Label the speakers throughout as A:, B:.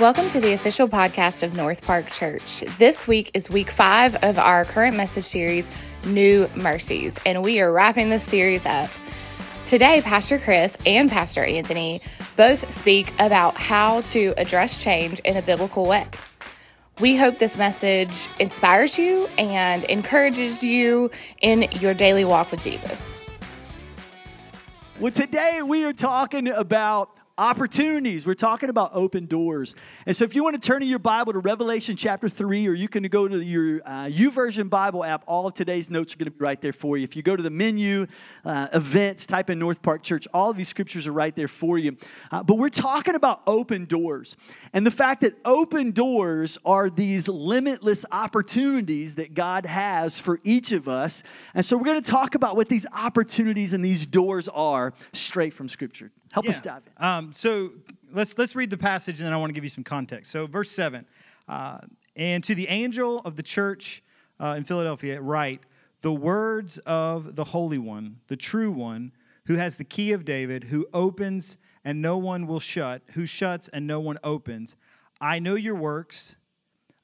A: Welcome to the official podcast of North Park Church. This week is week five of our current message series, New Mercies, and we are wrapping this series up. Today, Pastor Chris and Pastor Anthony both speak about how to address change in a biblical way. We hope this message inspires you and encourages you in your daily walk with Jesus.
B: Well, today we are talking about opportunities. We're talking about open doors. And so if you want to turn in your Bible to Revelation chapter 3, or you can go to your uh, YouVersion Bible app, all of today's notes are going to be right there for you. If you go to the menu, uh, events, type in North Park Church, all of these scriptures are right there for you. Uh, but we're talking about open doors and the fact that open doors are these limitless opportunities that God has for each of us. And so we're going to talk about what these opportunities and these doors are straight from Scripture. Help
C: Yeah.
B: us dive in.
C: Um, so let's let's read the passage, and then I want to give you some context. So verse seven, uh, and to the angel of the church uh, in Philadelphia, write the words of the Holy One, the true One, who has the key of David, who opens and no one will shut, who shuts and no one opens. I know your works.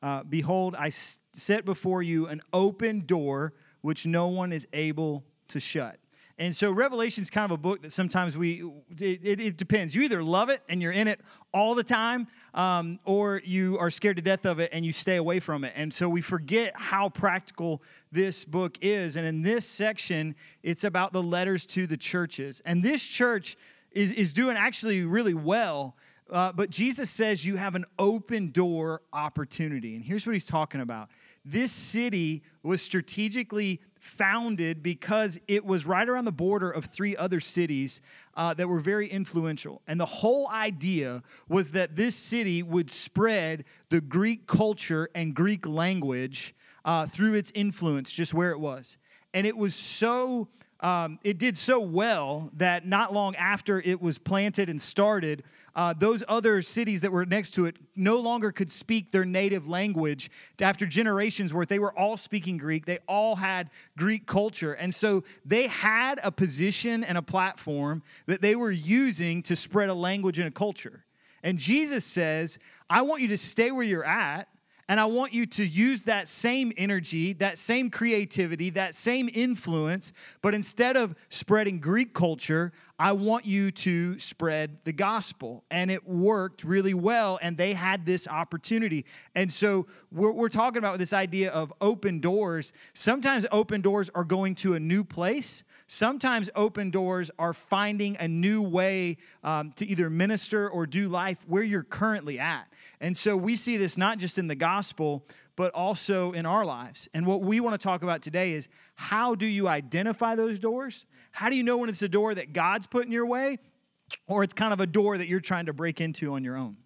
C: Uh, Behold, I set before you an open door which no one is able to shut. And so Revelation is kind of a book that sometimes we, it, it, it depends. You either love it and you're in it all the time, um, or you are scared to death of it and you stay away from it. And so we forget how practical this book is. And in this section, it's about the letters to the churches. And this church is, is doing actually really well. Uh, but Jesus says you have an open door opportunity. And here's what he's talking about this city was strategically founded because it was right around the border of three other cities uh, that were very influential. And the whole idea was that this city would spread the Greek culture and Greek language uh, through its influence, just where it was. And it was so um, it did so well that not long after it was planted and started, uh, those other cities that were next to it no longer could speak their native language after generations worth. They were all speaking Greek, they all had Greek culture. And so they had a position and a platform that they were using to spread a language and a culture. And Jesus says, I want you to stay where you're at. And I want you to use that same energy, that same creativity, that same influence, but instead of spreading Greek culture, I want you to spread the gospel. And it worked really well, and they had this opportunity. And so we're, we're talking about this idea of open doors. Sometimes open doors are going to a new place. Sometimes open doors are finding a new way um, to either minister or do life where you're currently at. And so we see this not just in the gospel, but also in our lives. And what we want to talk about today is how do you identify those doors? How do you know when it's a door that God's put in your way or it's kind of a door that you're trying to break into on your own?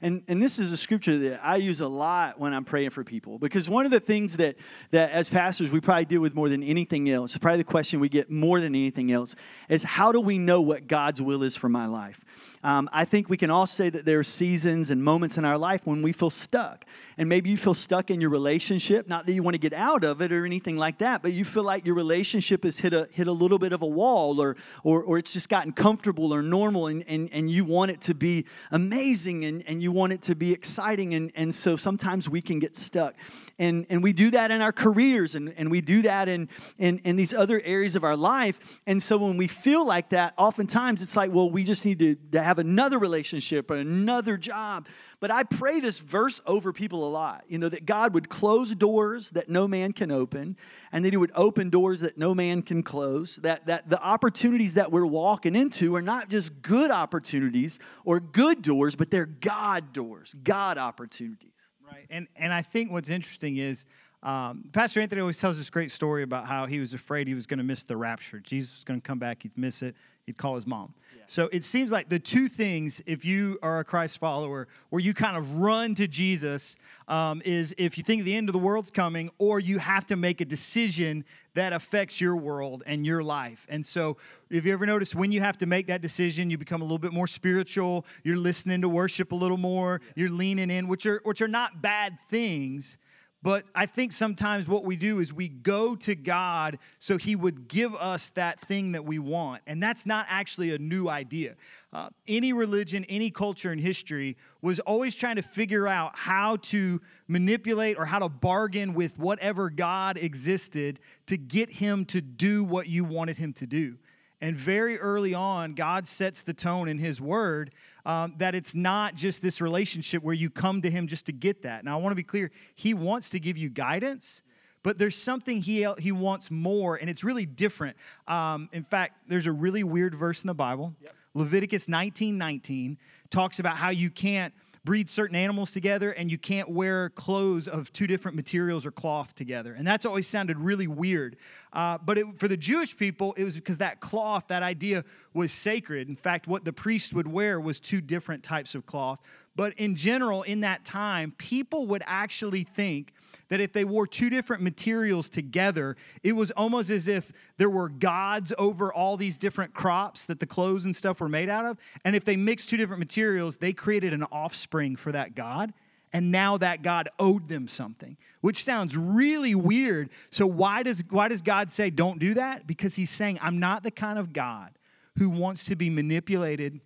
B: And, and this is a scripture that I use a lot when I'm praying for people because one of the things that, that as pastors we probably deal with more than anything else, probably the question we get more than anything else, is how do we know what God's will is for my life? Um, I think we can all say that there are seasons and moments in our life when we feel stuck. And maybe you feel stuck in your relationship, not that you want to get out of it or anything like that, but you feel like your relationship has hit a, hit a little bit of a wall or, or, or it's just gotten comfortable or normal and, and, and you want it to be amazing and, and you want it to be exciting. And, and so sometimes we can get stuck. And, and we do that in our careers and, and we do that in, in, in these other areas of our life. And so when we feel like that, oftentimes it's like, well, we just need to, to have another relationship or another job. But I pray this verse over people a lot, you know, that God would close doors that no man can open, and that He would open doors that no man can close. That, that the opportunities that we're walking into are not just good opportunities or good doors, but they're God doors, God opportunities.
C: Right. And and I think what's interesting is um, Pastor Anthony always tells this great story about how he was afraid he was going to miss the rapture. Jesus was going to come back, he'd miss it, he'd call his mom. So it seems like the two things, if you are a Christ follower, where you kind of run to Jesus, um, is if you think the end of the world's coming, or you have to make a decision that affects your world and your life. And so, if you ever notice when you have to make that decision, you become a little bit more spiritual. You're listening to worship a little more. You're leaning in, which are which are not bad things. But I think sometimes what we do is we go to God so He would give us that thing that we want. And that's not actually a new idea. Uh, any religion, any culture in history was always trying to figure out how to manipulate or how to bargain with whatever God existed to get Him to do what you wanted Him to do. And very early on, God sets the tone in His Word um, that it's not just this relationship where you come to Him just to get that. Now, I want to be clear He wants to give you guidance, but there's something He, he wants more, and it's really different. Um, in fact, there's a really weird verse in the Bible. Yep. Leviticus 19 19 talks about how you can't breed certain animals together and you can't wear clothes of two different materials or cloth together. And that's always sounded really weird. Uh, but it, for the Jewish people, it was because that cloth, that idea was sacred. In fact, what the priest would wear was two different types of cloth. But in general, in that time, people would actually think that if they wore two different materials together, it was almost as if there were gods over all these different crops that the clothes and stuff were made out of. And if they mixed two different materials, they created an offspring for that god. And now that God owed them something, which sounds really weird. So why does why does God say don't do that? Because he's saying I'm not the kind of God who wants to be manipulated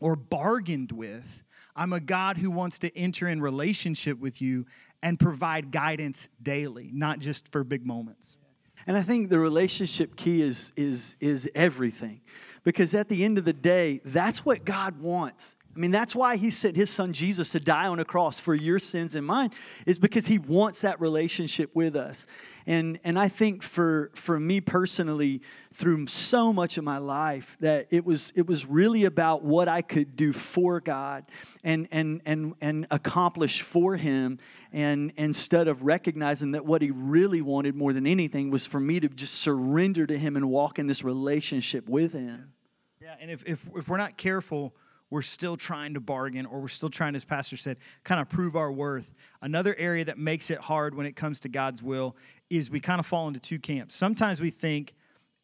C: or bargained with. I'm a God who wants to enter in relationship with you and provide guidance daily, not just for big moments.
B: And I think the relationship key is, is, is everything. Because at the end of the day, that's what God wants. I mean, that's why he sent his son Jesus to die on a cross for your sins and mine, is because he wants that relationship with us. And, and I think for, for me personally, through so much of my life, that it was, it was really about what I could do for God and, and, and, and accomplish for him. And instead of recognizing that what he really wanted more than anything was for me to just surrender to him and walk in this relationship with him.
C: Yeah, and if, if, if we're not careful, we're still trying to bargain or we're still trying, as Pastor said, kind of prove our worth. Another area that makes it hard when it comes to God's will is we kind of fall into two camps. Sometimes we think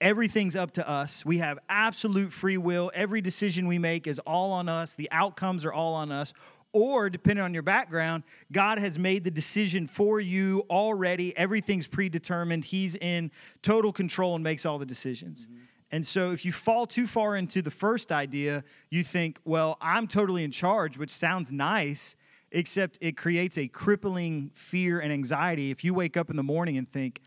C: everything's up to us, we have absolute free will, every decision we make is all on us, the outcomes are all on us. Or, depending on your background, God has made the decision for you already. Everything's predetermined. He's in total control and makes all the decisions. Mm-hmm. And so if you fall too far into the first idea, you think, well, I'm totally in charge, which sounds nice, except it creates a crippling fear and anxiety if you wake up in the morning and think,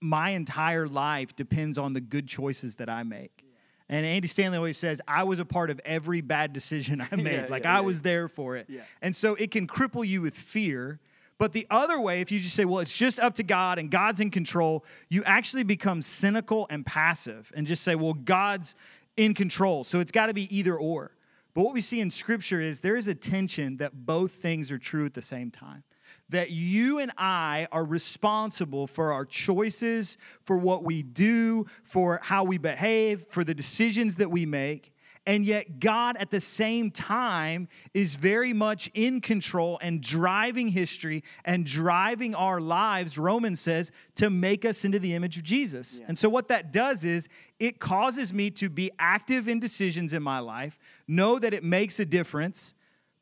C: my entire life depends on the good choices that I make. Yeah. And Andy Stanley always says, I was a part of every bad decision I made. yeah, like yeah, I was there for it. And so it can cripple you with fear but the other way, if you just say, well, it's just up to God and God's in control, you actually become cynical and passive and just say, well, God's in control. So it's got to be either or. But what we see in Scripture is there is a tension that both things are true at the same time. That you and I are responsible for our choices, for what we do, for how we behave, for the decisions that we make. And yet, God at the same time is very much in control and driving history and driving our lives, Romans says, to make us into the image of Jesus. Yeah. And so, what that does is it causes me to be active in decisions in my life, know that it makes a difference,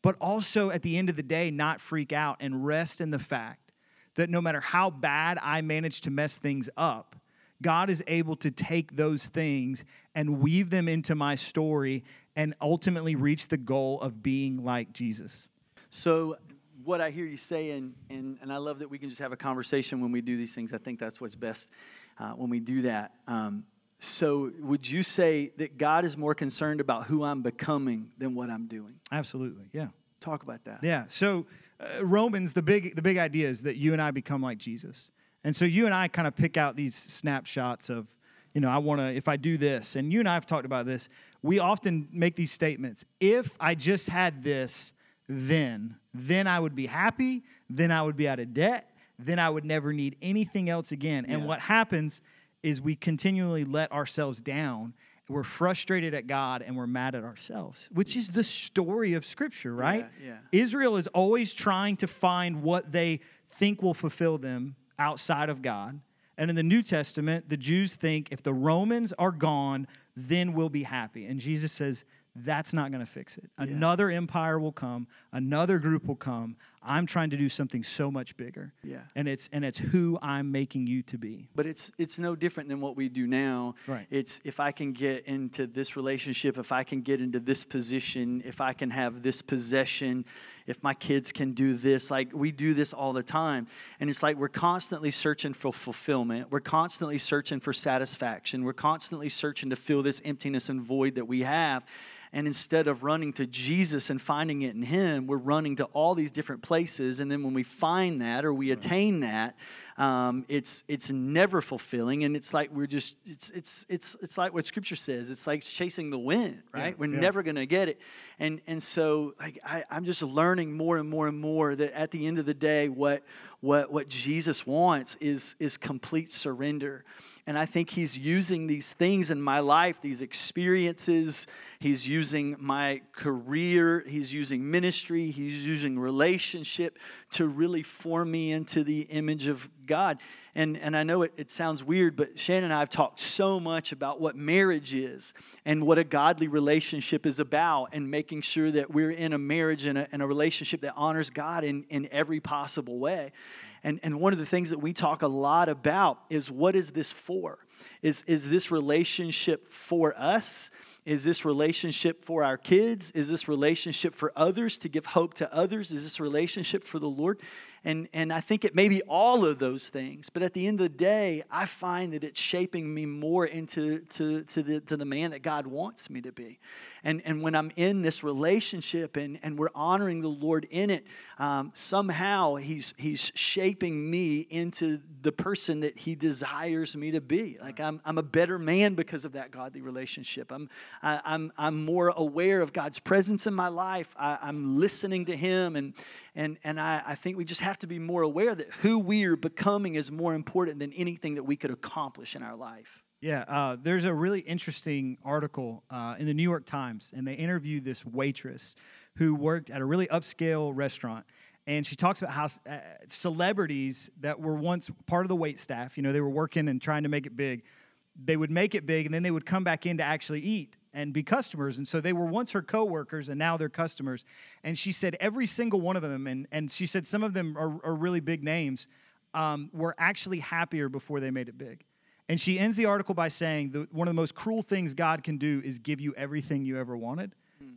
C: but also at the end of the day, not freak out and rest in the fact that no matter how bad I manage to mess things up, God is able to take those things and weave them into my story and ultimately reach the goal of being like Jesus.
B: So, what I hear you saying, and, and I love that we can just have a conversation when we do these things. I think that's what's best uh, when we do that. Um, so, would you say that God is more concerned about who I'm becoming than what I'm doing?
C: Absolutely, yeah.
B: Talk about that.
C: Yeah. So, uh, Romans, the big the big idea is that you and I become like Jesus. And so you and I kind of pick out these snapshots of, you know, I want to, if I do this, and you and I have talked about this, we often make these statements. If I just had this, then, then I would be happy, then I would be out of debt, then I would never need anything else again. And what happens is we continually let ourselves down. We're frustrated at God and we're mad at ourselves, which is the story of Scripture, right? Yeah, yeah. Israel is always trying to find what they think will fulfill them outside of God. And in the New Testament, the Jews think if the Romans are gone, then we'll be happy. And Jesus says, that's not going to fix it. Another empire will come, another group will come. I'm trying to do something so much bigger.
B: Yeah.
C: And it's and it's who I'm making you to be.
B: But it's it's no different than what we do now.
C: Right.
B: It's if I can get into this relationship, if I can get into this position, if I can have this possession, if my kids can do this, like we do this all the time. And it's like we're constantly searching for fulfillment. We're constantly searching for satisfaction. We're constantly searching to fill this emptiness and void that we have. And instead of running to Jesus and finding it in Him, we're running to all these different places. And then when we find that or we attain that, um, it's it's never fulfilling. And it's like we're just it's it's it's it's like what Scripture says. It's like chasing the wind, right?
C: Yeah,
B: we're
C: yeah.
B: never gonna get it. And and so like I, I'm just learning more and more and more that at the end of the day, what what what Jesus wants is is complete surrender. And I think he's using these things in my life, these experiences. He's using my career. He's using ministry. He's using relationship to really form me into the image of God. And, and I know it, it sounds weird, but Shannon and I have talked so much about what marriage is and what a godly relationship is about, and making sure that we're in a marriage and a, and a relationship that honors God in, in every possible way. And, and one of the things that we talk a lot about is what is this for? Is, is this relationship for us? Is this relationship for our kids? Is this relationship for others to give hope to others? Is this relationship for the Lord? And, and I think it may be all of those things, but at the end of the day, I find that it's shaping me more into to, to, the, to the man that God wants me to be. And, and when I'm in this relationship and, and we're honoring the Lord in it, um, somehow he's, he's shaping me into the person that He desires me to be. Like I'm, I'm a better man because of that godly relationship. I'm, I, I'm, I'm more aware of God's presence in my life. I, I'm listening to Him, and, and, and I, I think we just have to be more aware that who we are becoming is more important than anything that we could accomplish in our life.
C: Yeah, uh, there's a really interesting article uh, in the New York Times, and they interviewed this waitress who worked at a really upscale restaurant. And she talks about how uh, celebrities that were once part of the wait staff, you know, they were working and trying to make it big, they would make it big and then they would come back in to actually eat and be customers. And so they were once her coworkers and now they're customers. And she said every single one of them, and, and she said some of them are, are really big names, um, were actually happier before they made it big. And she ends the article by saying the, one of the most cruel things God can do is give you everything you ever wanted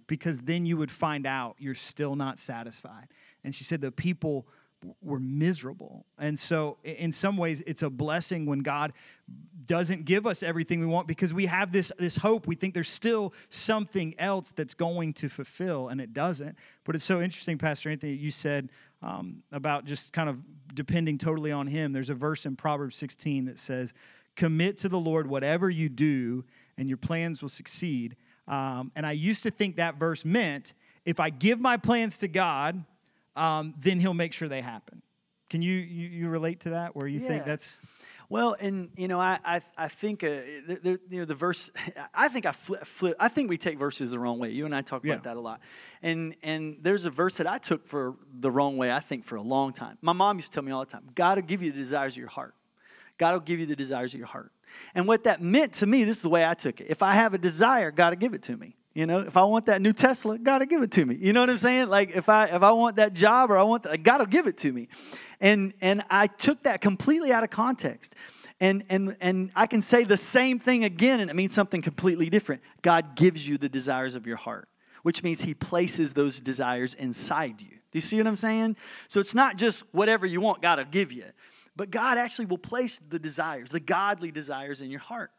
C: because then you would find out you're still not satisfied. And she said the people were miserable. And so, in some ways, it's a blessing when God doesn't give us everything we want because we have this, this hope. We think there's still something else that's going to fulfill, and it doesn't. But it's so interesting, Pastor Anthony, you said um, about just kind of depending totally on Him. There's a verse in Proverbs 16 that says, Commit to the Lord whatever you do, and your plans will succeed. Um, and I used to think that verse meant if I give my plans to God, um, then He'll make sure they happen. Can you, you, you relate to that where you think that's.
B: Well, and you know, I I, I think uh, the, the, you know the verse. I think I flip, flip. I think we take verses the wrong way. You and I talk
C: Yeah.
B: about that a lot. And and there's a verse that I took for the wrong way. I think for a long time. My mom used to tell me all the time, "God will give you the desires of your heart. God will give you the desires of your heart." And what that meant to me, this is the way I took it. If I have a desire, God will give it to me. You know, if I want that new Tesla, God will give it to me. You know what I'm saying? Like if I if I want that job or I want that, God will give it to me. And and I took that completely out of context. And and and I can say the same thing again and it means something completely different. God gives you the desires of your heart, which means he places those desires inside you. Do you see what I'm saying? So it's not just whatever you want God will give you. But God actually will place the desires, the godly desires in your heart.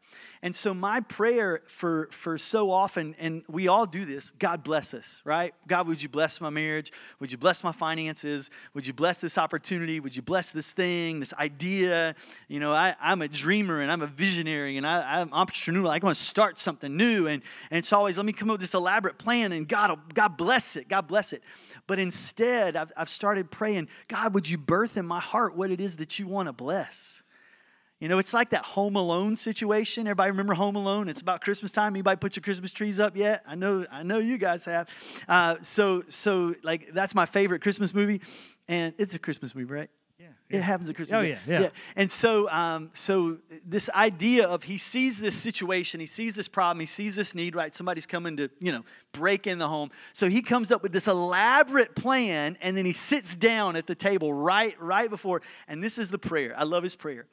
B: And so my prayer for for so often, and we all do this, God bless us, right? God, would you bless my marriage? Would you bless my finances? Would you bless this opportunity? Would you bless this thing, this idea? You know, I, I'm a dreamer and I'm a visionary and I, I'm entrepreneurial. I want to start something new. And, and it's always, let me come up with this elaborate plan and God, God bless it. God bless it. But instead, I've, I've started praying, God, would you birth in my heart what it is that you want to bless? You know, it's like that Home Alone situation. Everybody remember Home Alone? It's about Christmas time. Anybody put your Christmas trees up yet? I know, I know you guys have. Uh, so, so like that's my favorite Christmas movie, and it's a Christmas movie, right?
C: Yeah.
B: It happens at Christmas.
C: Oh, yeah, yeah, yeah.
B: And so, um, so this idea of he sees this situation, he sees this problem, he sees this need. Right, somebody's coming to you know break in the home. So he comes up with this elaborate plan, and then he sits down at the table right right before. And this is the prayer. I love his prayer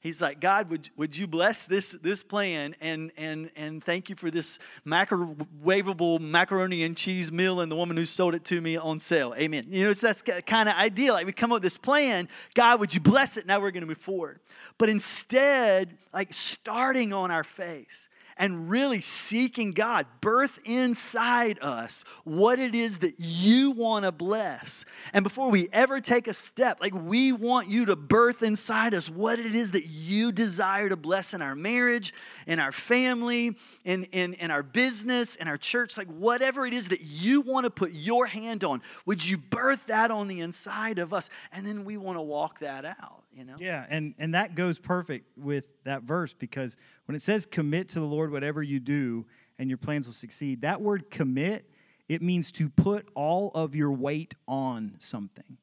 B: he's like, God, would, would you bless this, this plan and, and, and thank you for this microwavable macaroni and cheese meal and the woman who sold it to me on sale. Amen. You know, it's that's kind of idea. Like we come up with this plan, God, would you bless it? Now we're going to move forward. But instead, like starting on our face, and really seeking God, birth inside us what it is that you want to bless. And before we ever take a step, like we want you to birth inside us what it is that you desire to bless in our marriage, in our family, in, in, in our business, in our church, like whatever it is that you want to put your hand on, would you birth that on the inside of us? And then we want to walk that out you know?
C: Yeah, and, and that goes perfect with that verse because when it says commit to the Lord whatever you do and your plans will succeed, that word commit, it means to put all of your weight on something.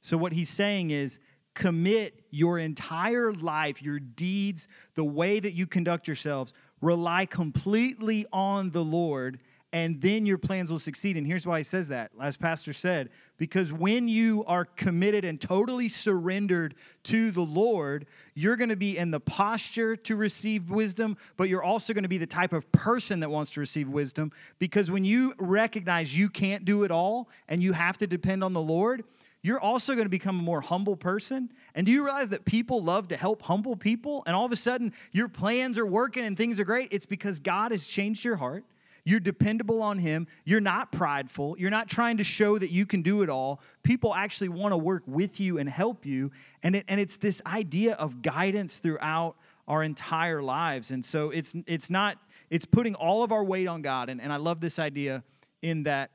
C: So what he's saying is commit your entire life, your deeds, the way that you conduct yourselves, rely completely on the Lord and then your plans will succeed. And here's why he says that, as Pastor said, because when you are committed and totally surrendered to the Lord, you're going to be in the posture to receive wisdom, but you're also going to be the type of person that wants to receive wisdom. Because when you recognize you can't do it all and you have to depend on the Lord, you're also going to become a more humble person. And do you realize that people love to help humble people? And all of a sudden, your plans are working and things are great? It's because God has changed your heart. You're dependable on Him. You're not prideful. You're not trying to show that you can do it all. People actually want to work with you and help you. And, it, and it's this idea of guidance throughout our entire lives. And so it's, it's not, it's putting all of our weight on God. And, and I love this idea in that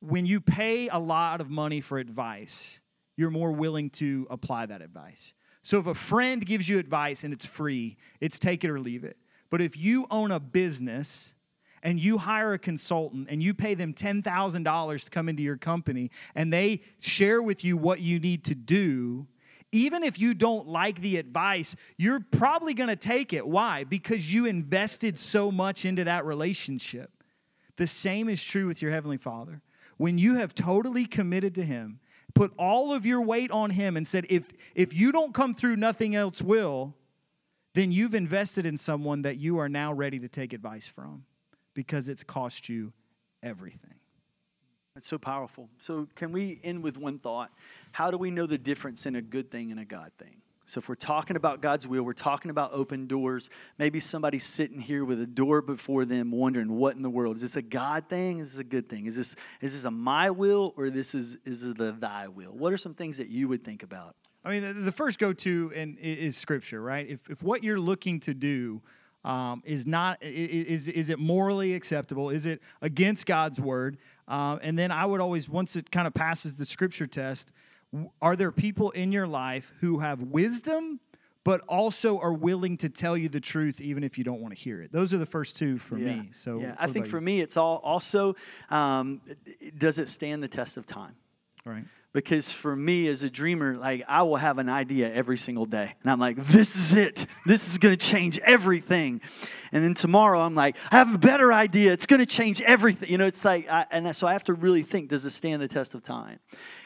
C: when you pay a lot of money for advice, you're more willing to apply that advice. So if a friend gives you advice and it's free, it's take it or leave it. But if you own a business, and you hire a consultant and you pay them $10,000 to come into your company and they share with you what you need to do, even if you don't like the advice, you're probably going to take it. Why? Because you invested so much into that relationship. The same is true with your Heavenly Father. When you have totally committed to Him, put all of your weight on Him, and said, if, if you don't come through, nothing else will, then you've invested in someone that you are now ready to take advice from because it's cost you everything.
B: That's so powerful. So, can we end with one thought? How do we know the difference in a good thing and a God thing? So, if we're talking about God's will, we're talking about open doors. Maybe somebody's sitting here with a door before them, wondering what in the world is this a God thing? Is this a good thing? Is this is this a my will or this is is it a thy will? What are some things that you would think about?
C: I mean, the first go to and is Scripture, right? If if what you're looking to do um, is not is is it morally acceptable? Is it against God's word? Uh, and then I would always once it kind of passes the scripture test, are there people in your life who have wisdom? But also are willing to tell you the truth even if you don't want to hear it. Those are the first two for
B: yeah.
C: me. So
B: yeah, I think for me, it's all also um, does it stand the test of time?
C: Right
B: because for me as a dreamer like i will have an idea every single day. And i'm like this is it. This is going to change everything. And then tomorrow i'm like i have a better idea. It's going to change everything. You know it's like I, and so i have to really think does it stand the test of time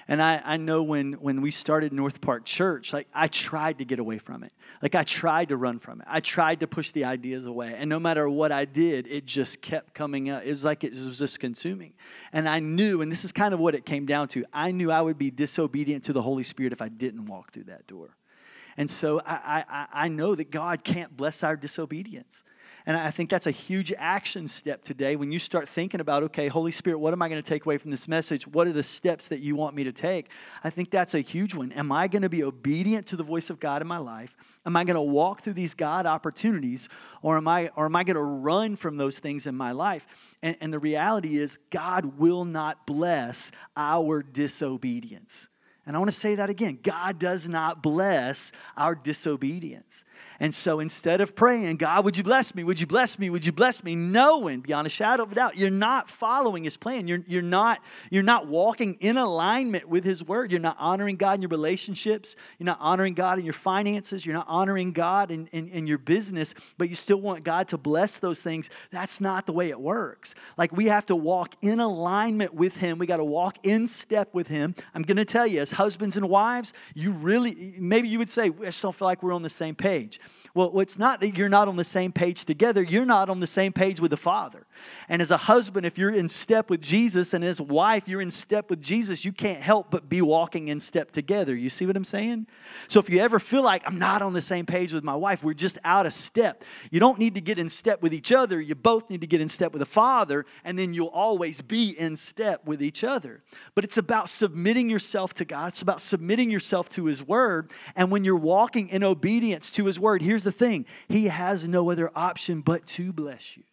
B: and I, I know when, when we started North Park Church, like I tried to get away from it. Like I tried to run from it. I tried to push the ideas away. And no matter what I did, it just kept coming up. It was like it was just consuming. And I knew, and this is kind of what it came down to, I knew I would be disobedient to the Holy Spirit if I didn't walk through that door. And so I, I, I know that God can't bless our disobedience. And I think that's a huge action step today when you start thinking about, okay, Holy Spirit, what am I going to take away from this message? What are the steps that you want me to take? I think that's a huge one. Am I going to be obedient to the voice of God in my life? Am I going to walk through these God opportunities? Or am I, or am I going to run from those things in my life? And, and the reality is, God will not bless our disobedience. And I want to say that again God does not bless our disobedience. And so instead of praying, God, would you bless me? Would you bless me? Would you bless me? Knowing beyond a shadow of a doubt, you're not following his plan. You're, you're, not, you're not walking in alignment with his word. You're not honoring God in your relationships. You're not honoring God in your finances. You're not honoring God in, in, in your business, but you still want God to bless those things. That's not the way it works. Like we have to walk in alignment with him. We got to walk in step with him. I'm going to tell you, as husbands and wives, you really, maybe you would say, I still feel like we're on the same page. Well, it's not that you're not on the same page together, you're not on the same page with the Father. And as a husband, if you're in step with Jesus, and as a wife, you're in step with Jesus, you can't help but be walking in step together. You see what I'm saying? So if you ever feel like I'm not on the same page with my wife, we're just out of step, you don't need to get in step with each other. You both need to get in step with the Father, and then you'll always be in step with each other. But it's about submitting yourself to God, it's about submitting yourself to His Word. And when you're walking in obedience to His Word, here's the thing He has no other option but to bless you.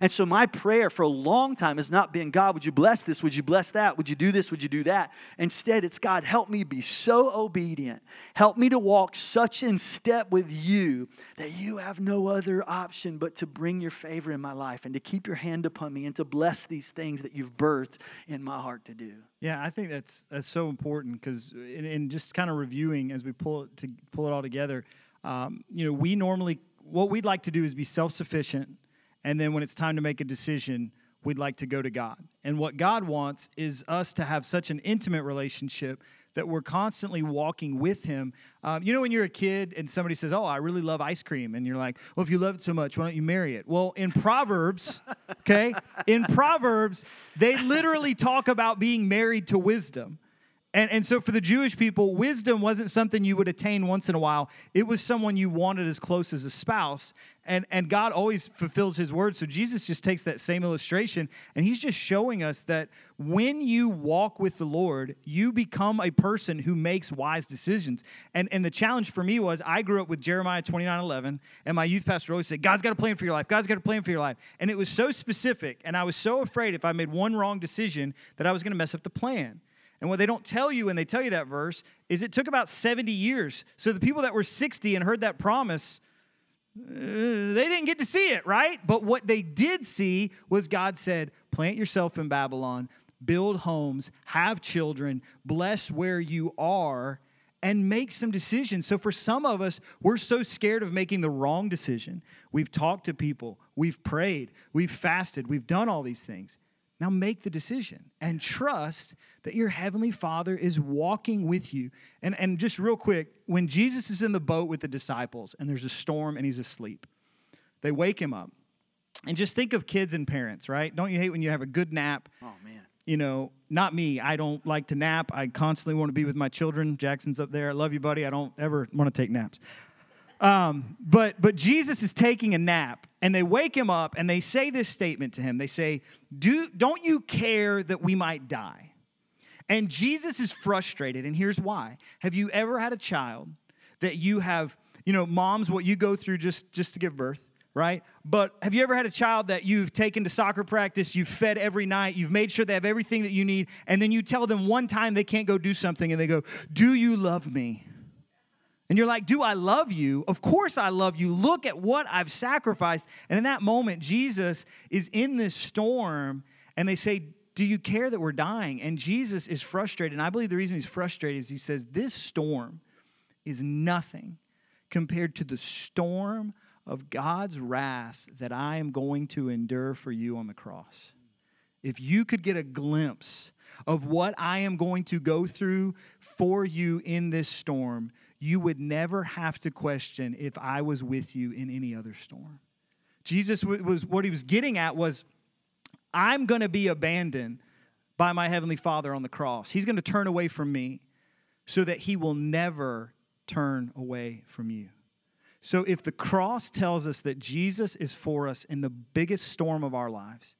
B: And so, my prayer for a long time has not been, God, would you bless this? Would you bless that? Would you do this? Would you do that? Instead, it's God, help me be so obedient. Help me to walk such in step with you that you have no other option but to bring your favor in my life and to keep your hand upon me and to bless these things that you've birthed in my heart to do.
C: Yeah, I think that's that's so important because in, in, just kind of reviewing as we pull it to pull it all together, um, you know, we normally, what we'd like to do is be self sufficient. And then when it's time to make a decision, we'd like to go to God. And what God wants is us to have such an intimate relationship that we're constantly walking with Him. Um, you know, when you're a kid and somebody says, Oh, I really love ice cream. And you're like, Well, if you love it so much, why don't you marry it? Well, in Proverbs, okay, in Proverbs, they literally talk about being married to wisdom. And, and so for the Jewish people, wisdom wasn't something you would attain once in a while. It was someone you wanted as close as a spouse. And, and God always fulfills his word. So Jesus just takes that same illustration and he's just showing us that when you walk with the Lord, you become a person who makes wise decisions. And, and the challenge for me was I grew up with Jeremiah 29 11, and my youth pastor always said, God's got a plan for your life. God's got a plan for your life. And it was so specific. And I was so afraid if I made one wrong decision that I was going to mess up the plan. And what they don't tell you when they tell you that verse is it took about 70 years. So the people that were 60 and heard that promise, uh, they didn't get to see it, right? But what they did see was God said, plant yourself in Babylon, build homes, have children, bless where you are, and make some decisions. So, for some of us, we're so scared of making the wrong decision. We've talked to people, we've prayed, we've fasted, we've done all these things. Now make the decision and trust that your heavenly Father is walking with you. And, and just real quick, when Jesus is in the boat with the disciples and there's a storm and he's asleep, they wake him up. And just think of kids and parents, right? Don't you hate when you have a good nap?
B: Oh, man.
C: You know, not me. I don't like to nap. I constantly want to be with my children. Jackson's up there. I love you, buddy. I don't ever want to take naps. Um, but but Jesus is taking a nap, and they wake him up, and they say this statement to him. They say, "Do don't you care that we might die?" And Jesus is frustrated, and here's why. Have you ever had a child that you have, you know, mom's what you go through just just to give birth, right? But have you ever had a child that you've taken to soccer practice, you've fed every night, you've made sure they have everything that you need, and then you tell them one time they can't go do something, and they go, "Do you love me?" And you're like, Do I love you? Of course I love you. Look at what I've sacrificed. And in that moment, Jesus is in this storm, and they say, Do you care that we're dying? And Jesus is frustrated. And I believe the reason he's frustrated is he says, This storm is nothing compared to the storm of God's wrath that I am going to endure for you on the cross. If you could get a glimpse of what I am going to go through for you in this storm, you would never have to question if I was with you in any other storm. Jesus was what he was getting at was I'm going to be abandoned by my heavenly Father on the cross. He's going to turn away from me so that he will never turn away from you. So if the cross tells us that Jesus is for us in the biggest storm of our lives,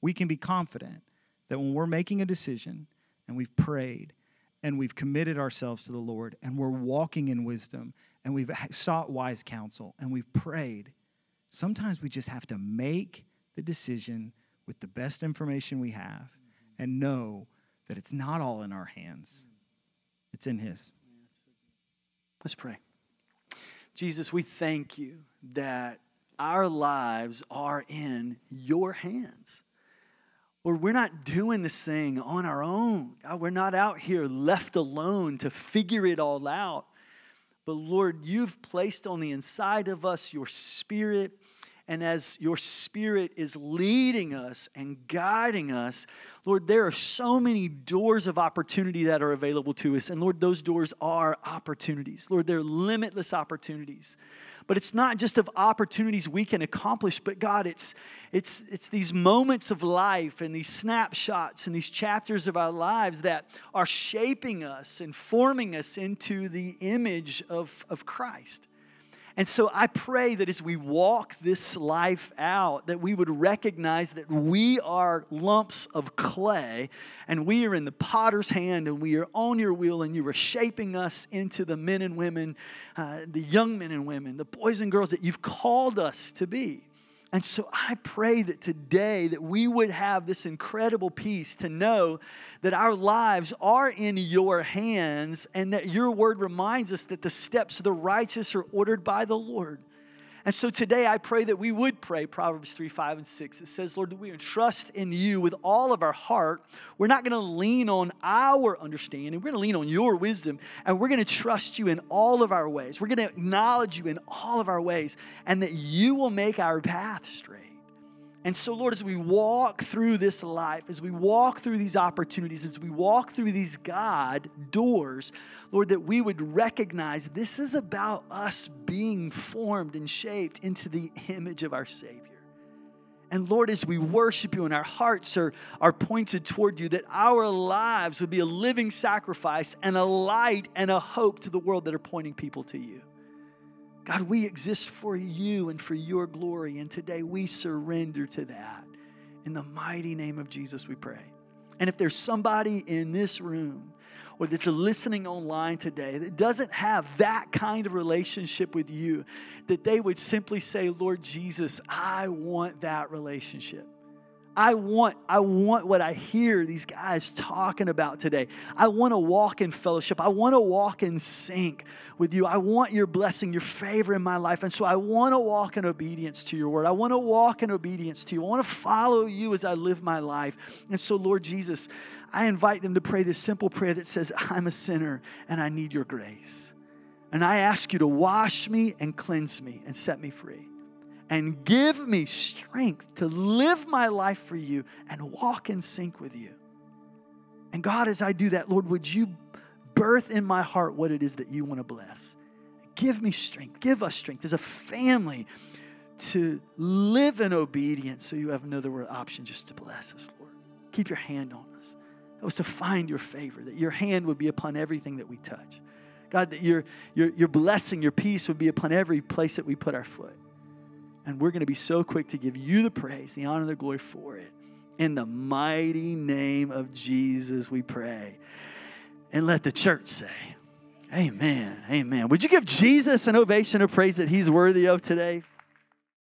C: we can be confident that when we're making a decision and we've prayed and we've committed ourselves to the Lord and we're walking in wisdom and we've sought wise counsel and we've prayed, sometimes we just have to make the decision with the best information we have and know that it's not all in our hands. it's in His.
B: Let's pray. Jesus, we thank you that our lives are in your hands. Lord, we're not doing this thing on our own. God, we're not out here left alone to figure it all out. But Lord, you've placed on the inside of us your spirit. And as your spirit is leading us and guiding us, Lord, there are so many doors of opportunity that are available to us. And Lord, those doors are opportunities. Lord, they're limitless opportunities. But it's not just of opportunities we can accomplish, but God, it's, it's, it's these moments of life and these snapshots and these chapters of our lives that are shaping us and forming us into the image of, of Christ. And so I pray that as we walk this life out, that we would recognize that we are lumps of clay and we are in the potter's hand and we are on your wheel and you are shaping us into the men and women, uh, the young men and women, the boys and girls that you've called us to be. And so I pray that today that we would have this incredible peace to know that our lives are in your hands and that your word reminds us that the steps of the righteous are ordered by the Lord. And so today I pray that we would pray Proverbs 3, 5, and 6. It says, Lord, that we trust in you with all of our heart. We're not going to lean on our understanding. We're going to lean on your wisdom. And we're going to trust you in all of our ways. We're going to acknowledge you in all of our ways. And that you will make our path straight. And so, Lord, as we walk through this life, as we walk through these opportunities, as we walk through these God doors, Lord, that we would recognize this is about us being formed and shaped into the image of our Savior. And Lord, as we worship you and our hearts are, are pointed toward you, that our lives would be a living sacrifice and a light and a hope to the world that are pointing people to you. God, we exist for you and for your glory. And today we surrender to that. In the mighty name of Jesus, we pray. And if there's somebody in this room or that's listening online today that doesn't have that kind of relationship with you, that they would simply say, Lord Jesus, I want that relationship. I want, I want what I hear these guys talking about today. I want to walk in fellowship. I want to walk in sync with you. I want your blessing, your favor in my life. And so I want to walk in obedience to your word. I want to walk in obedience to you. I want to follow you as I live my life. And so, Lord Jesus, I invite them to pray this simple prayer that says, I'm a sinner and I need your grace. And I ask you to wash me and cleanse me and set me free and give me strength to live my life for you and walk in sync with you. And God, as I do that, Lord, would you birth in my heart what it is that you want to bless? Give me strength. Give us strength as a family to live in obedience so you have no other option just to bless us, Lord. Keep your hand on us. Help us to find your favor, that your hand would be upon everything that we touch. God, that your, your, your blessing, your peace would be upon every place that we put our foot. And we're going to be so quick to give you the praise, the honor, the glory for it. In the mighty name of Jesus, we pray. And let the church say, Amen. Amen. Would you give Jesus an ovation of praise that he's worthy of today?